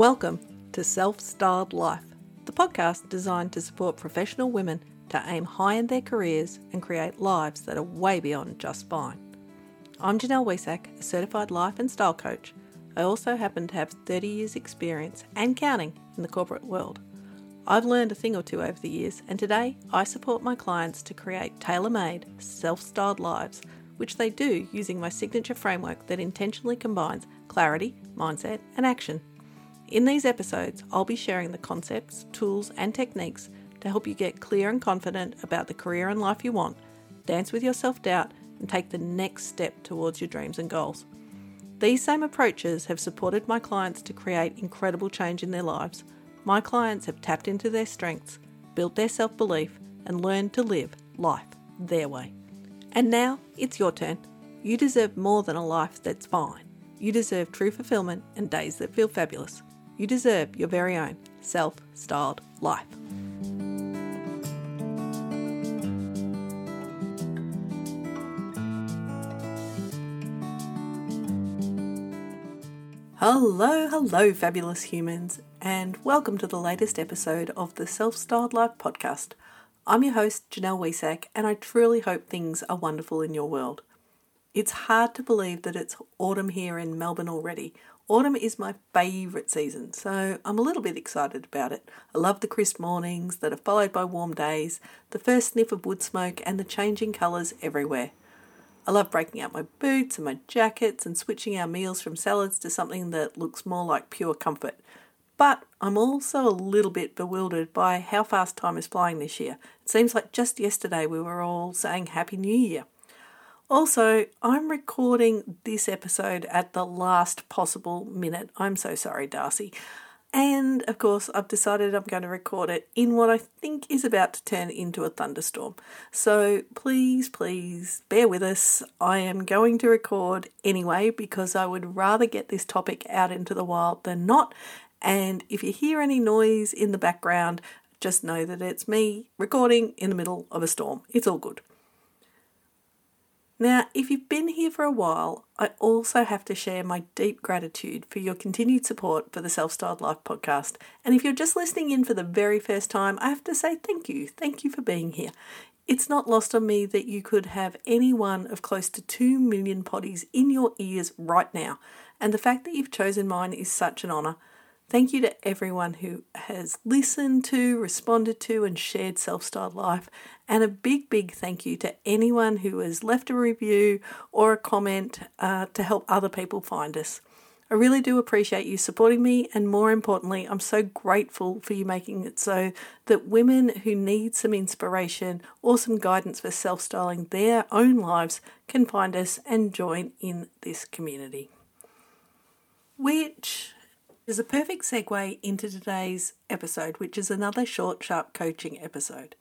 Welcome to Self Styled Life, the podcast designed to support professional women to aim high in their careers and create lives that are way beyond just fine. I'm Janelle Wehsack, a certified life and style coach. I also happen to have 30 years' experience and counting in the corporate world. I've learned a thing or two over the years, and today I support my clients to create tailor made, self styled lives, which they do using my signature framework that intentionally combines clarity, mindset, and action. In these episodes, I'll be sharing the concepts, tools, and techniques to help you get clear and confident about the career and life you want, dance with your self doubt, and take the next step towards your dreams and goals. These same approaches have supported my clients to create incredible change in their lives. My clients have tapped into their strengths, built their self belief, and learned to live life their way. And now it's your turn. You deserve more than a life that's fine. You deserve true fulfillment and days that feel fabulous. You deserve your very own self styled life. Hello, hello, fabulous humans, and welcome to the latest episode of the Self Styled Life podcast. I'm your host, Janelle Wehsack, and I truly hope things are wonderful in your world. It's hard to believe that it's autumn here in Melbourne already, Autumn is my favourite season, so I'm a little bit excited about it. I love the crisp mornings that are followed by warm days, the first sniff of wood smoke, and the changing colours everywhere. I love breaking out my boots and my jackets and switching our meals from salads to something that looks more like pure comfort. But I'm also a little bit bewildered by how fast time is flying this year. It seems like just yesterday we were all saying Happy New Year. Also, I'm recording this episode at the last possible minute. I'm so sorry, Darcy. And of course, I've decided I'm going to record it in what I think is about to turn into a thunderstorm. So please, please bear with us. I am going to record anyway because I would rather get this topic out into the wild than not. And if you hear any noise in the background, just know that it's me recording in the middle of a storm. It's all good. Now, if you've been here for a while, I also have to share my deep gratitude for your continued support for the Self Styled Life podcast. And if you're just listening in for the very first time, I have to say thank you. Thank you for being here. It's not lost on me that you could have any one of close to 2 million potties in your ears right now. And the fact that you've chosen mine is such an honour. Thank you to everyone who has listened to, responded to, and shared Self Styled Life. And a big, big thank you to anyone who has left a review or a comment uh, to help other people find us. I really do appreciate you supporting me, and more importantly, I'm so grateful for you making it so that women who need some inspiration or some guidance for self styling their own lives can find us and join in this community. Which is a perfect segue into today's episode, which is another short, sharp coaching episode.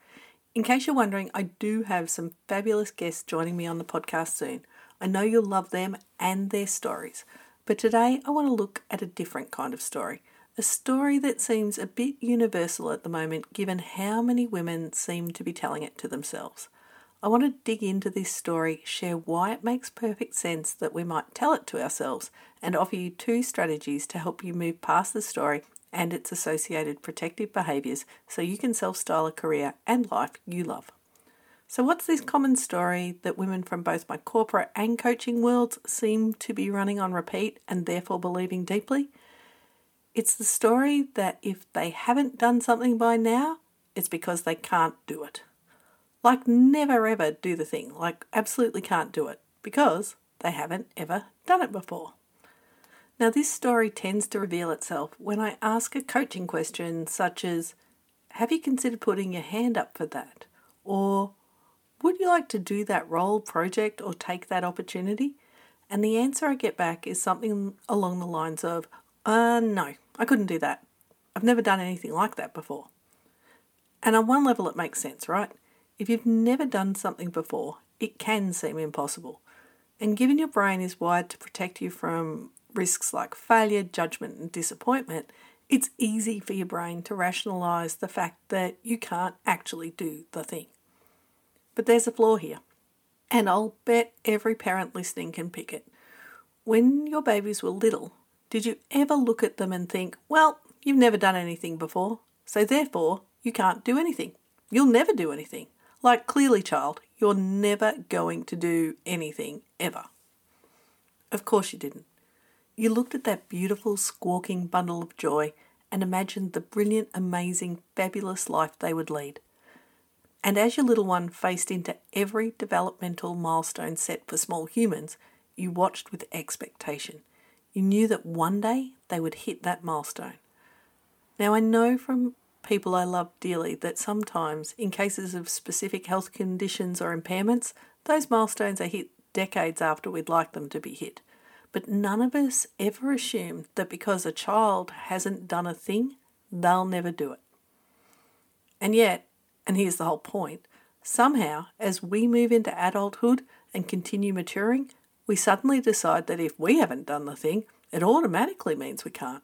In case you're wondering, I do have some fabulous guests joining me on the podcast soon. I know you'll love them and their stories. But today I want to look at a different kind of story. A story that seems a bit universal at the moment, given how many women seem to be telling it to themselves. I want to dig into this story, share why it makes perfect sense that we might tell it to ourselves, and offer you two strategies to help you move past the story and its associated protective behaviours so you can self style a career and life you love. So, what's this common story that women from both my corporate and coaching worlds seem to be running on repeat and therefore believing deeply? It's the story that if they haven't done something by now, it's because they can't do it. Like, never ever do the thing, like, absolutely can't do it because they haven't ever done it before. Now, this story tends to reveal itself when I ask a coaching question such as, Have you considered putting your hand up for that? Or, Would you like to do that role, project, or take that opportunity? And the answer I get back is something along the lines of, Uh, no, I couldn't do that. I've never done anything like that before. And on one level, it makes sense, right? If you've never done something before, it can seem impossible. And given your brain is wired to protect you from risks like failure, judgment, and disappointment, it's easy for your brain to rationalize the fact that you can't actually do the thing. But there's a flaw here, and I'll bet every parent listening can pick it. When your babies were little, Did you ever look at them and think, well, you've never done anything before, so therefore you can't do anything? You'll never do anything. Like, clearly, child, you're never going to do anything ever. Of course you didn't. You looked at that beautiful, squawking bundle of joy and imagined the brilliant, amazing, fabulous life they would lead. And as your little one faced into every developmental milestone set for small humans, you watched with expectation. You knew that one day they would hit that milestone. Now, I know from people I love dearly that sometimes, in cases of specific health conditions or impairments, those milestones are hit decades after we'd like them to be hit. But none of us ever assume that because a child hasn't done a thing, they'll never do it. And yet, and here's the whole point, somehow, as we move into adulthood and continue maturing, we suddenly decide that if we haven't done the thing, it automatically means we can't.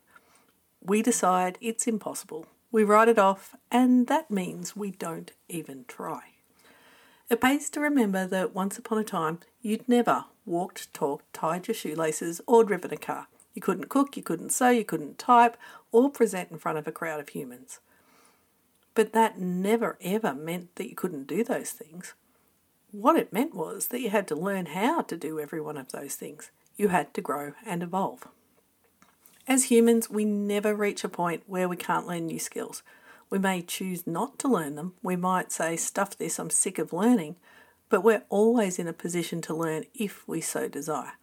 We decide it's impossible. We write it off, and that means we don't even try. It pays to remember that once upon a time you'd never walked, talked, tied your shoelaces, or driven a car. You couldn't cook, you couldn't sew, you couldn't type, or present in front of a crowd of humans. But that never ever meant that you couldn't do those things. What it meant was that you had to learn how to do every one of those things. You had to grow and evolve. As humans, we never reach a point where we can't learn new skills. We may choose not to learn them. We might say, stuff this, I'm sick of learning. But we're always in a position to learn if we so desire.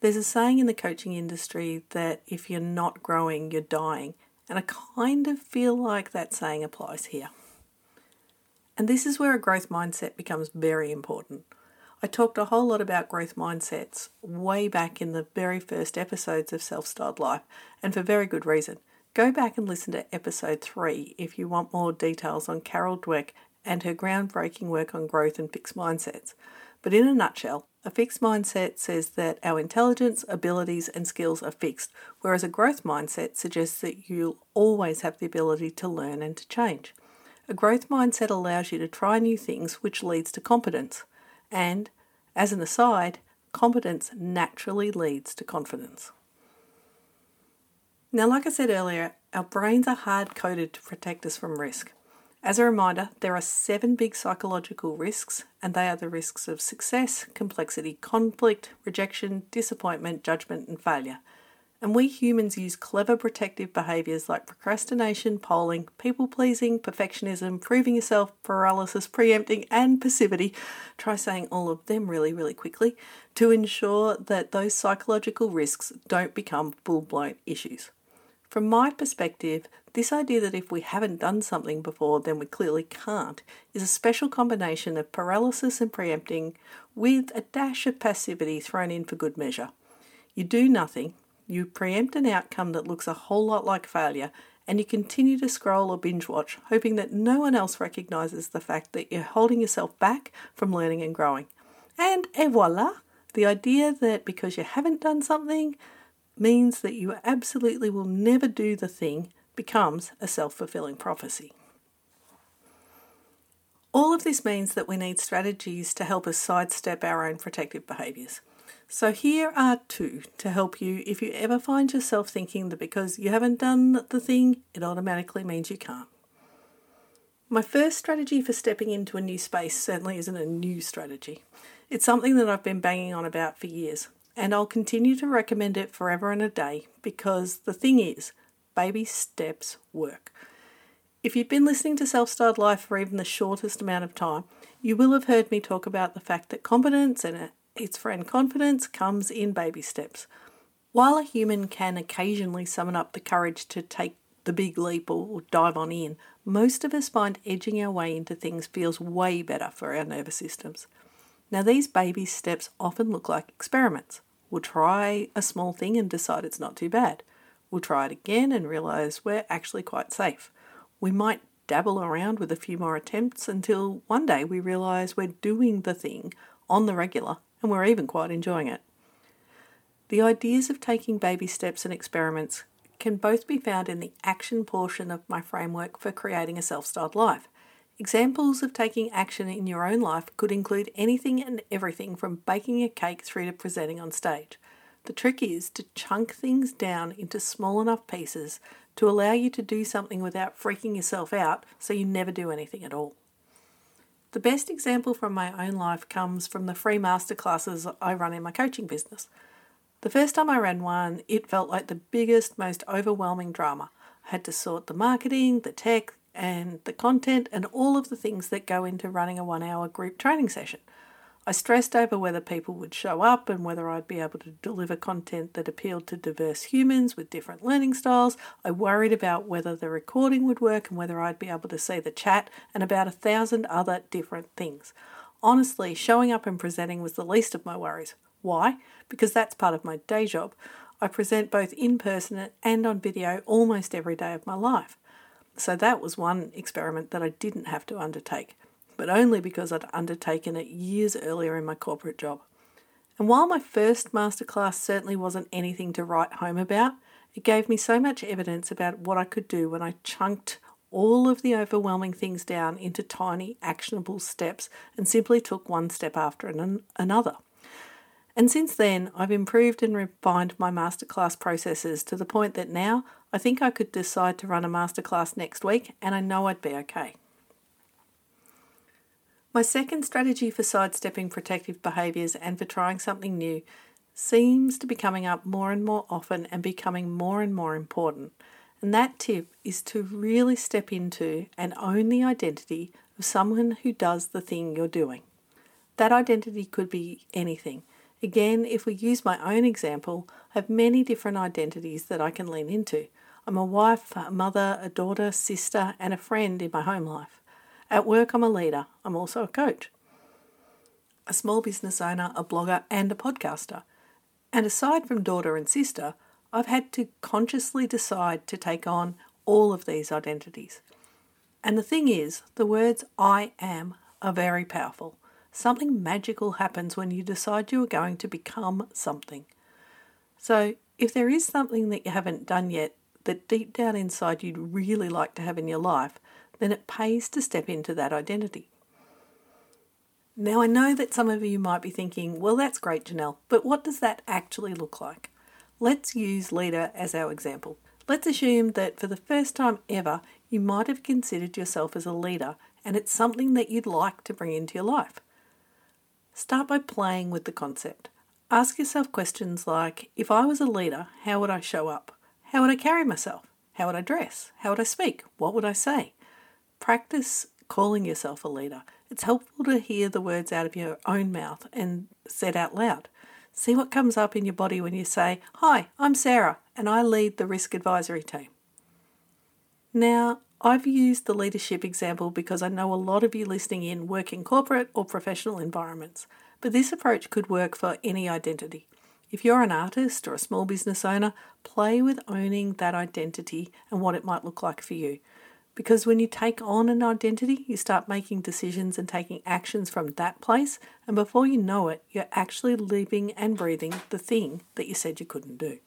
There's a saying in the coaching industry that if you're not growing, you're dying. And I kind of feel like that saying applies here. And this is where a growth mindset becomes very important. I talked a whole lot about growth mindsets way back in the very first episodes of Self Styled Life, and for very good reason. Go back and listen to episode 3 if you want more details on Carol Dweck and her groundbreaking work on growth and fixed mindsets. But in a nutshell, a fixed mindset says that our intelligence, abilities, and skills are fixed, whereas a growth mindset suggests that you'll always have the ability to learn and to change. A growth mindset allows you to try new things, which leads to competence. And, as an aside, competence naturally leads to confidence. Now, like I said earlier, our brains are hard coded to protect us from risk. As a reminder, there are seven big psychological risks, and they are the risks of success, complexity, conflict, rejection, disappointment, judgment, and failure. And we humans use clever protective behaviours like procrastination, polling, people pleasing, perfectionism, proving yourself, paralysis, preempting, and passivity. Try saying all of them really, really quickly to ensure that those psychological risks don't become full blown issues. From my perspective, this idea that if we haven't done something before, then we clearly can't, is a special combination of paralysis and preempting with a dash of passivity thrown in for good measure. You do nothing, you preempt an outcome that looks a whole lot like failure, and you continue to scroll or binge watch, hoping that no one else recognizes the fact that you're holding yourself back from learning and growing. And et voila! The idea that because you haven't done something, means that you absolutely will never do the thing becomes a self fulfilling prophecy. All of this means that we need strategies to help us sidestep our own protective behaviours. So, here are two to help you if you ever find yourself thinking that because you haven't done the thing, it automatically means you can't. My first strategy for stepping into a new space certainly isn't a new strategy. It's something that I've been banging on about for years and I'll continue to recommend it forever and a day because the thing is, baby steps work. If you've been listening to Self Styled Life for even the shortest amount of time, you will have heard me talk about the fact that competence and its friend confidence comes in baby steps. While a human can occasionally summon up the courage to take the big leap or dive on in, most of us find edging our way into things feels way better for our nervous systems. Now, these baby steps often look like experiments. We'll try a small thing and decide it's not too bad. We'll try it again and realize we're actually quite safe. We might dabble around with a few more attempts until one day we realize we're doing the thing on the regular and we're even quite enjoying it. The ideas of taking baby steps and experiments can both be found in the action portion of my framework for creating a self styled life. Examples of taking action in your own life could include anything and everything from baking a cake through to presenting on stage. The trick is to chunk things down into small enough pieces to allow you to do something without freaking yourself out so you never do anything at all. The best example from my own life comes from the free masterclasses I run in my coaching business. The first time I ran one, it felt like the biggest, most overwhelming drama. I had to sort the marketing, the tech, and the content, and all of the things that go into running a one hour group training session. I stressed over whether people would show up and whether I'd be able to deliver content that appealed to diverse humans with different learning styles. I worried about whether the recording would work and whether I'd be able to see the chat and about a thousand other different things. Honestly, showing up and presenting was the least of my worries. Why? Because that's part of my day job. I present both in person and on video almost every day of my life. So that was one experiment that I didn't have to undertake but only because I'd undertaken it years earlier in my corporate job. And while my first masterclass certainly wasn't anything to write home about, it gave me so much evidence about what I could do when I chunked all of the overwhelming things down into tiny, actionable steps and simply took one step after another. And since then, I've improved and refined my masterclass processes to the point that now I think I could decide to run a masterclass next week and I know I'd be okay. My second strategy for sidestepping protective behaviours and for trying something new seems to be coming up more and more often and becoming more and more important. And that tip is to really step into and own the identity of someone who does the thing you're doing. That identity could be anything. Again, if we use my own example, I have many different identities that I can lean into. I'm a wife, a mother, a daughter, sister, and a friend in my home life. At work, I'm a leader. I'm also a coach, a small business owner, a blogger, and a podcaster. And aside from daughter and sister, I've had to consciously decide to take on all of these identities. And the thing is, the words I am are very powerful. Something magical happens when you decide you are going to become something. So, if there is something that you haven't done yet that deep down inside you'd really like to have in your life, then it pays to step into that identity. Now, I know that some of you might be thinking, well, that's great, Janelle, but what does that actually look like? Let's use leader as our example. Let's assume that for the first time ever, you might have considered yourself as a leader and it's something that you'd like to bring into your life. Start by playing with the concept. Ask yourself questions like if I was a leader, how would I show up? How would I carry myself? How would I dress? How would I speak? What would I say? Practice calling yourself a leader. It's helpful to hear the words out of your own mouth and said out loud. See what comes up in your body when you say, Hi, I'm Sarah, and I lead the risk advisory team. Now, I've used the leadership example because I know a lot of you listening in work in corporate or professional environments, but this approach could work for any identity. If you're an artist or a small business owner, play with owning that identity and what it might look like for you. Because when you take on an identity, you start making decisions and taking actions from that place, and before you know it, you're actually living and breathing the thing that you said you couldn't do.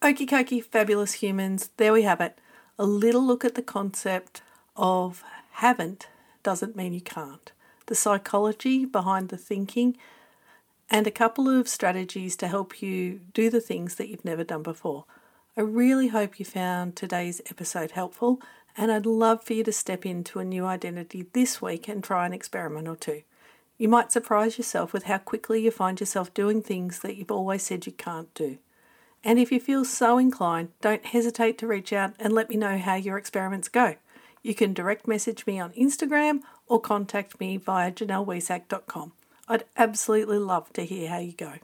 Okie dokie, fabulous humans, there we have it. A little look at the concept of haven't doesn't mean you can't. The psychology behind the thinking, and a couple of strategies to help you do the things that you've never done before. I really hope you found today's episode helpful, and I'd love for you to step into a new identity this week and try an experiment or two. You might surprise yourself with how quickly you find yourself doing things that you've always said you can't do. And if you feel so inclined, don't hesitate to reach out and let me know how your experiments go. You can direct message me on Instagram or contact me via janellewehsack.com. I'd absolutely love to hear how you go.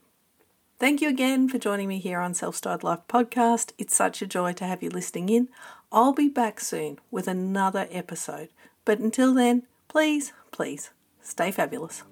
Thank you again for joining me here on Self Styled Life podcast. It's such a joy to have you listening in. I'll be back soon with another episode. But until then, please, please stay fabulous.